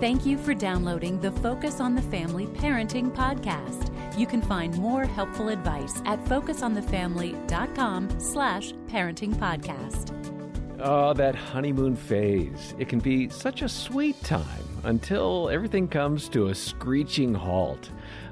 Thank you for downloading the Focus on the Family Parenting Podcast. You can find more helpful advice at focusonthefamily.com slash parenting podcast. Oh, that honeymoon phase. It can be such a sweet time until everything comes to a screeching halt.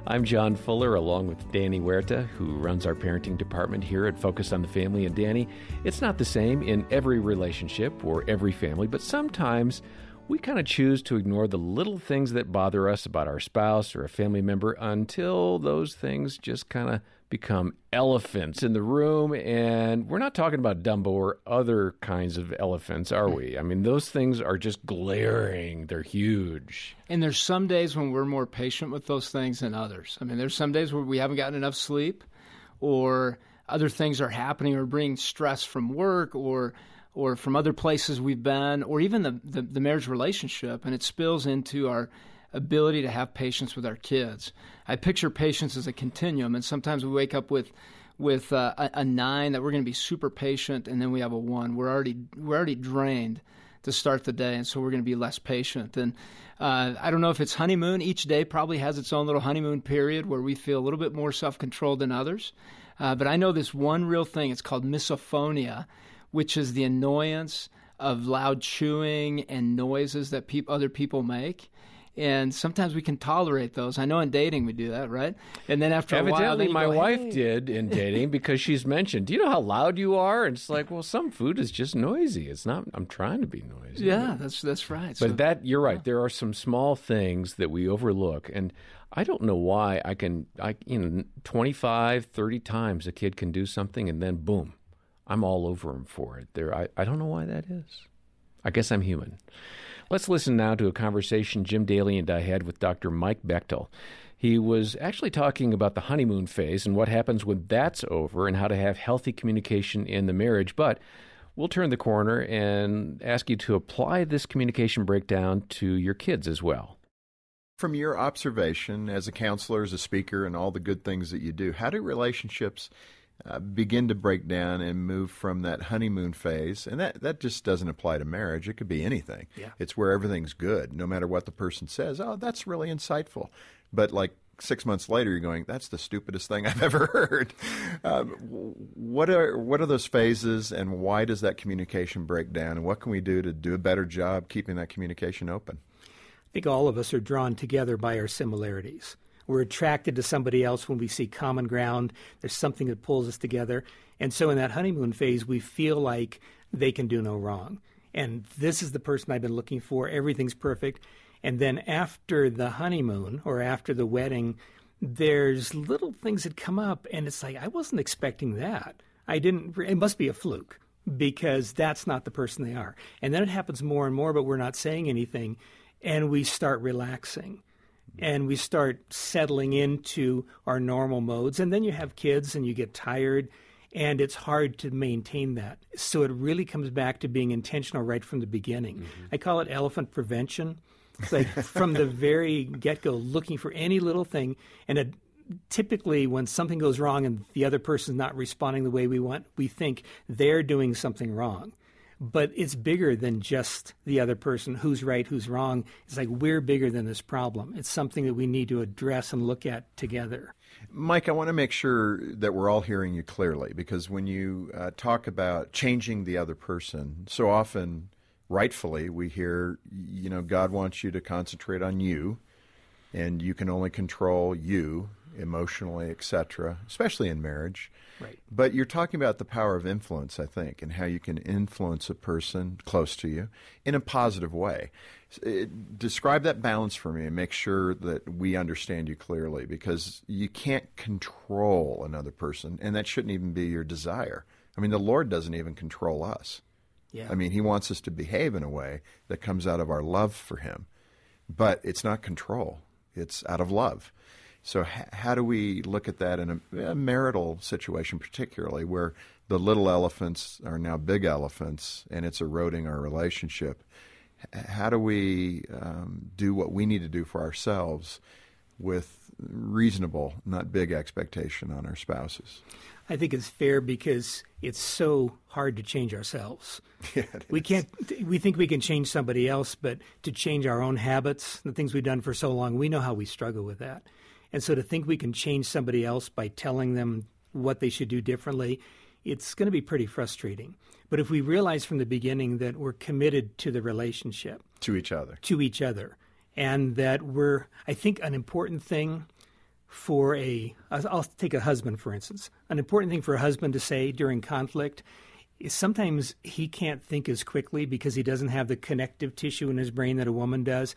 I'm John Fuller, along with Danny Huerta, who runs our parenting department here at Focus on the Family. And Danny, it's not the same in every relationship or every family, but sometimes we kind of choose to ignore the little things that bother us about our spouse or a family member until those things just kind of become elephants in the room. And we're not talking about Dumbo or other kinds of elephants, are we? I mean, those things are just glaring, they're huge. And there's some days when we're more patient with those things than others. I mean, there's some days where we haven't gotten enough sleep or other things are happening or bringing stress from work or or from other places we've been, or even the, the, the, marriage relationship, and it spills into our ability to have patience with our kids. I picture patience as a continuum, and sometimes we wake up with with uh, a, a, nine that we're going to be super patient, and then we have a one. We're already we're already drained to start the day, and so we're going to be less patient. And uh, I don't know if it's honeymoon. Each day probably has its own little honeymoon period where we feel a little bit more self controlled than others. Uh, but I know this one real thing. It's called misophonia which is the annoyance of loud chewing and noises that pe- other people make. And sometimes we can tolerate those. I know in dating we do that, right? And then after Evidently, a while, my go, wife did in dating because she's mentioned, "Do you know how loud you are?" And it's like, well, some food is just noisy. It's not. I'm trying to be noisy. Yeah, that's that's right. But so, that you're right. There are some small things that we overlook, and I don't know why I can. I you know, 25, 30 times a kid can do something, and then boom, I'm all over him for it. There, I, I don't know why that is. I guess I'm human. Let's listen now to a conversation Jim Daly and I had with Dr. Mike Bechtel. He was actually talking about the honeymoon phase and what happens when that's over and how to have healthy communication in the marriage. But we'll turn the corner and ask you to apply this communication breakdown to your kids as well. From your observation as a counselor, as a speaker, and all the good things that you do, how do relationships uh, begin to break down and move from that honeymoon phase. And that, that just doesn't apply to marriage. It could be anything. Yeah. It's where everything's good, no matter what the person says. Oh, that's really insightful. But like six months later, you're going, that's the stupidest thing I've ever heard. Um, what are what are those phases, and why does that communication break down? And what can we do to do a better job keeping that communication open? I think all of us are drawn together by our similarities. We're attracted to somebody else when we see common ground. There's something that pulls us together. And so in that honeymoon phase, we feel like they can do no wrong. And this is the person I've been looking for. Everything's perfect. And then after the honeymoon or after the wedding, there's little things that come up, and it's like, I wasn't expecting that. I didn't, it must be a fluke because that's not the person they are. And then it happens more and more, but we're not saying anything, and we start relaxing and we start settling into our normal modes. And then you have kids and you get tired, and it's hard to maintain that. So it really comes back to being intentional right from the beginning. Mm-hmm. I call it elephant prevention. It's like from the very get go, looking for any little thing. And it, typically, when something goes wrong and the other person's not responding the way we want, we think they're doing something wrong but it's bigger than just the other person who's right, who's wrong. It's like we're bigger than this problem. It's something that we need to address and look at together. Mike, I want to make sure that we're all hearing you clearly because when you uh, talk about changing the other person, so often, rightfully, we hear, you know, God wants you to concentrate on you and you can only control you emotionally, etc., especially in marriage. Right. But you're talking about the power of influence, I think, and how you can influence a person close to you in a positive way. It, eh, describe that balance for me and make sure that we understand you clearly because you can't control another person, and that shouldn't even be your desire. I mean, the Lord doesn't even control us. Yeah. I mean, He wants us to behave in a way that comes out of our love for Him, but it's not control, it's out of love. So, h- how do we look at that in a, a, marital situation, particularly where the little elephants are now big elephants and it's eroding our relationship? H- how do we um, do what we need to do for ourselves with reasonable, not big expectation on our spouses. I think it's fair because it's so hard to change ourselves. Yeah, we can't. We think we can change somebody else, but to change our own habits, the things we've done for so long, we know how we struggle with that. And so to think we can change somebody else by telling them what they should do differently, it's going to be pretty frustrating. But if we realize from the beginning that we're committed to the relationship, to each other, to each other, and that we're, I think, an important thing for a, I'll take a husband for instance. An important thing for a husband to say during conflict is sometimes he can't think as quickly because he doesn't have the connective tissue in his brain that a woman does,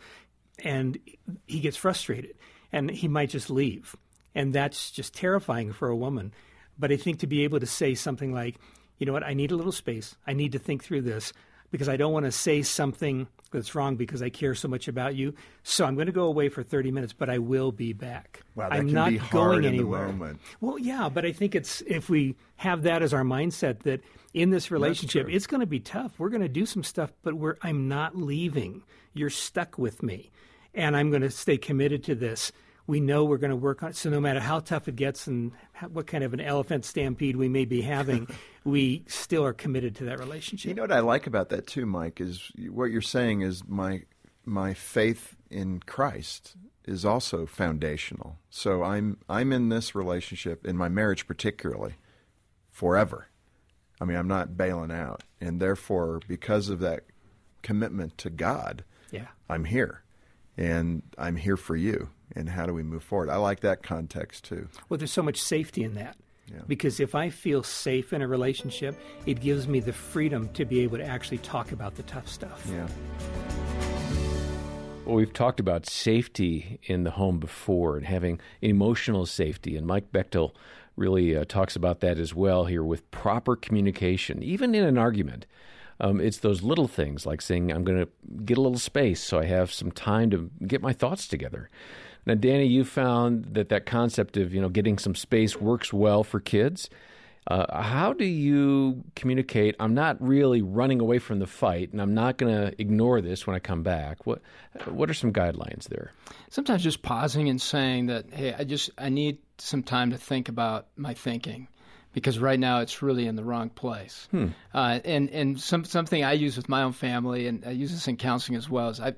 and he gets frustrated and he might just leave. And that's just terrifying for a woman. But I think to be able to say something like, you know what, I need a little space. I need to think through this because I don't want to say something that's wrong because I care so much about you. So I'm going to go away for 30 minutes, but I will be back. Wow, that I'm can not be hard going in anywhere. the moment. Well, yeah, but I think it's if we have that as our mindset that in this relationship, it's going to be tough. We're going to do some stuff, but we're I'm not leaving. You're stuck with me, and I'm going to stay committed to this. We know we're going to work on it. So no matter how tough it gets and how, what kind of an elephant stampede we may be having, we still are committed to that relationship. You know what I like about that too, Mike, is what you're saying is my my faith in Christ is also foundational. So I'm I'm in this relationship in my marriage particularly forever. I mean, I'm not bailing out, and therefore, because of that commitment to God, yeah. I'm here, and I'm here for you. And how do we move forward? I like that context too. Well, there's so much safety in that. Yeah. Because if I feel safe in a relationship, it gives me the freedom to be able to actually talk about the tough stuff. Yeah. Well, we've talked about safety in the home before and having emotional safety, and Mike Bechtel really uh, talks about that as well here with proper communication, even in an argument. Um, it's those little things like saying, I'm going to get a little space so I have some time to get my thoughts together. Now, Danny, you found that that concept of you know getting some space works well for kids. Uh, how do you communicate? I'm not really running away from the fight, and I'm not going to ignore this when I come back. What What are some guidelines there? Sometimes just pausing and saying that, hey, I just I need some time to think about my thinking because right now it's really in the wrong place. Hmm. Uh, and and some something I use with my own family, and I use this in counseling as well. Is I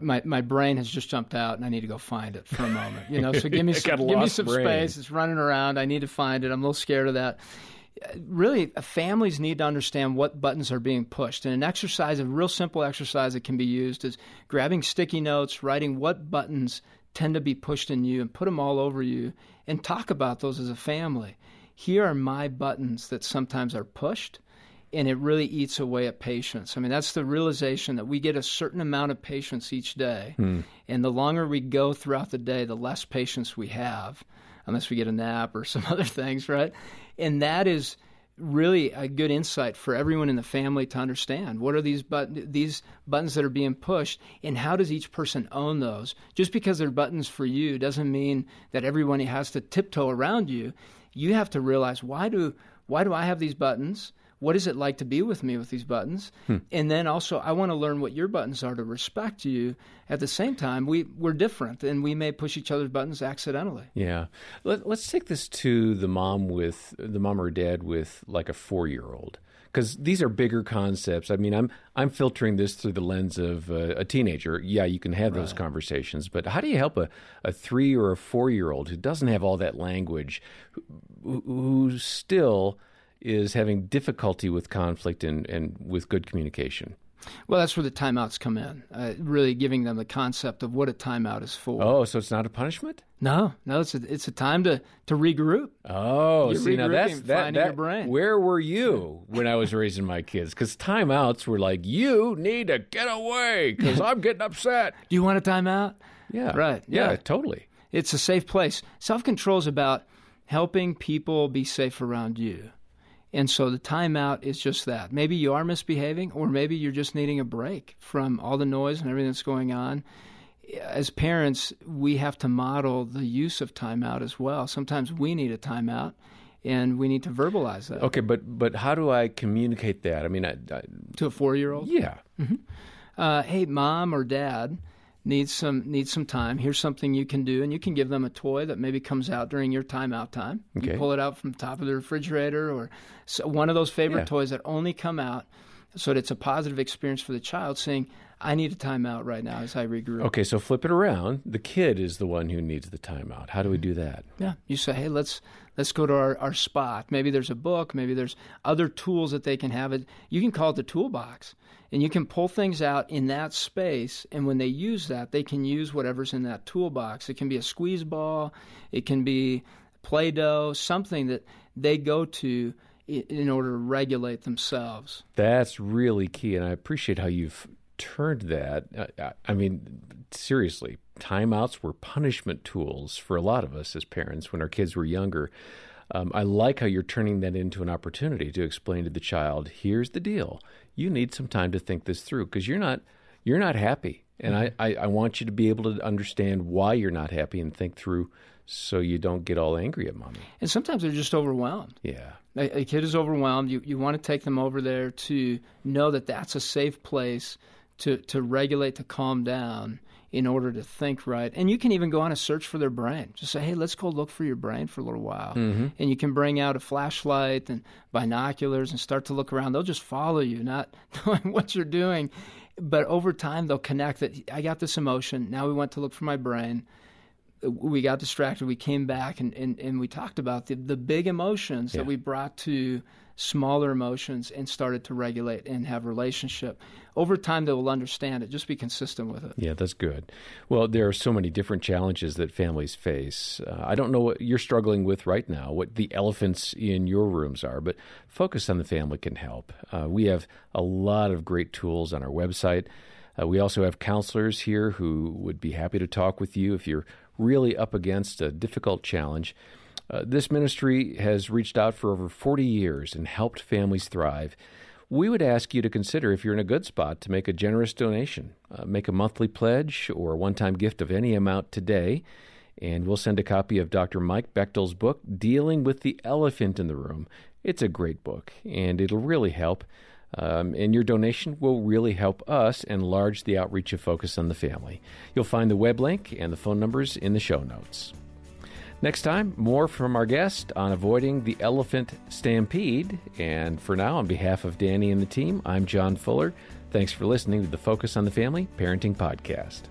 my my brain has just jumped out, and I need to go find it for a moment. You know, so give me some, give me some brain. space. It's running around. I need to find it. I'm a little scared of that. Really, families need to understand what buttons are being pushed. And an exercise, a real simple exercise that can be used is grabbing sticky notes, writing what buttons tend to be pushed in you, and put them all over you, and talk about those as a family. Here are my buttons that sometimes are pushed, and it really eats away at patience. I mean, that's the realization that we get a certain amount of patience each day, hmm. and the longer we go throughout the day, the less patience we have, unless we get a nap or some other things, right? And that is really a good insight for everyone in the family to understand. What are these but- these buttons that are being pushed and how does each person own those? Just because they're buttons for you doesn't mean that everyone has to tiptoe around you you have to realize why do why do I have these buttons? What is it like to be with me with these buttons? Hmm. And then also i want to learn what your buttons are to respect you. At the same time we, we're different and we may push each other's buttons accidentally. Yeah, Let, let's take this to the mom with the mom or dad with like a four year old because these are bigger concepts. I mean, I'm I'm filtering this through the lens of uh, a teenager. Yeah, you can have those conversations, but how do you help a, a three or a four year old who doesn't have all that language, who, who still is having difficulty with conflict and, and with good communication? Well that's where the timeouts come in uh, really giving them the concept of what a timeout is for Oh, so it's not a punishment? no no it's a, it's a time to, to regroup Oh, You're see now that's that, finding that your brain. where were you when I was raising my kids? Because timeouts were like, you need to get away because I'm getting upset. do you want a timeout Yeah, Right, Yeah, yeah. totally. it's a safe place. Self control is about helping people be safe around you. And so the timeout is just that. Maybe you are misbehaving, or maybe you're just needing a break from all the noise and everything that's going on. As parents, we have to model the use of timeout as well. Sometimes we need a timeout, and we need to verbalize that Okay, but but how do I communicate that? I mean, I, I, to a four year old. yeah, Uh, hey, mom or dad, needs some needs some time. Here's something you can do, and you can give them a toy that maybe comes out during your timeout time. Okay. You pull it out from the top of the refrigerator, or so one of those favorite Yeah. toys that only come out, so that it's a positive experience for the child. Saying, "I need a timeout right now as I regroup." Okay, so flip it around. The kid is the one who needs the timeout. How do we do that? Yeah, you say, hey, let's let's go to our, our spot. Maybe there's a book. Maybe there's other tools that they can have. It you can call it the toolbox, and you can pull things out in that space. And when they use that, they can use whatever's in that toolbox. It can be a squeeze ball, it can be Play-Doh, something that they go to in order to regulate themselves. That's really key, and I appreciate how you've turned that. I, I mean, seriously, timeouts were punishment tools for a lot of us as parents when our kids were younger. Um, I like how you're turning that into an opportunity to explain to the child, "Here's the deal. You need some time to think this through because you're not you're not happy, and I, I, I want you to be able to understand why you're not happy and think through, so you don't get all angry at mommy." And sometimes they're just overwhelmed. Yeah. a, a kid is overwhelmed, you, you want to take them over there to know that that's a safe place to, to regulate, to calm down in order to think right. And you can even go on a search for their brain. Just say, hey, let's go look for your brain for a little while. Mm-hmm. And you can bring out a flashlight and binoculars and start to look around. They'll just follow you, not knowing what you're doing. But over time, they'll connect that I got this emotion. Now we went to look for my brain we got distracted. We came back and, and, and we talked about the, the big emotions Yeah. that we brought to smaller emotions and started to regulate and have relationship. Over time, they will understand it. Just be consistent with it. Yeah, that's good. Well, there are so many different challenges that families face. Uh, I don't know what you're struggling with right now, what the elephants in your rooms are, but Focus on the Family can help. Uh, we have a lot of great tools on our website. Uh, we also have counselors here who would be happy to talk with you if you're really up against a difficult challenge. Uh, this ministry has reached out for over 40 years and helped families thrive. We would ask you to consider if you're in a good spot to make a generous donation. Uh, make a monthly pledge or a one time gift of any amount today, and we'll send a copy of Dr. Mike Bechtel's book, Dealing with the Elephant in the Room. It's a great book, and it'll really help. Um, and your donation will really help us enlarge the outreach of Focus on the Family. You'll find the web link and the phone numbers in the show notes. Next time, more from our guest on avoiding the elephant stampede. And for now, on behalf of Danny and the team, I'm John Fuller. Thanks for listening to the Focus on the Family Parenting Podcast.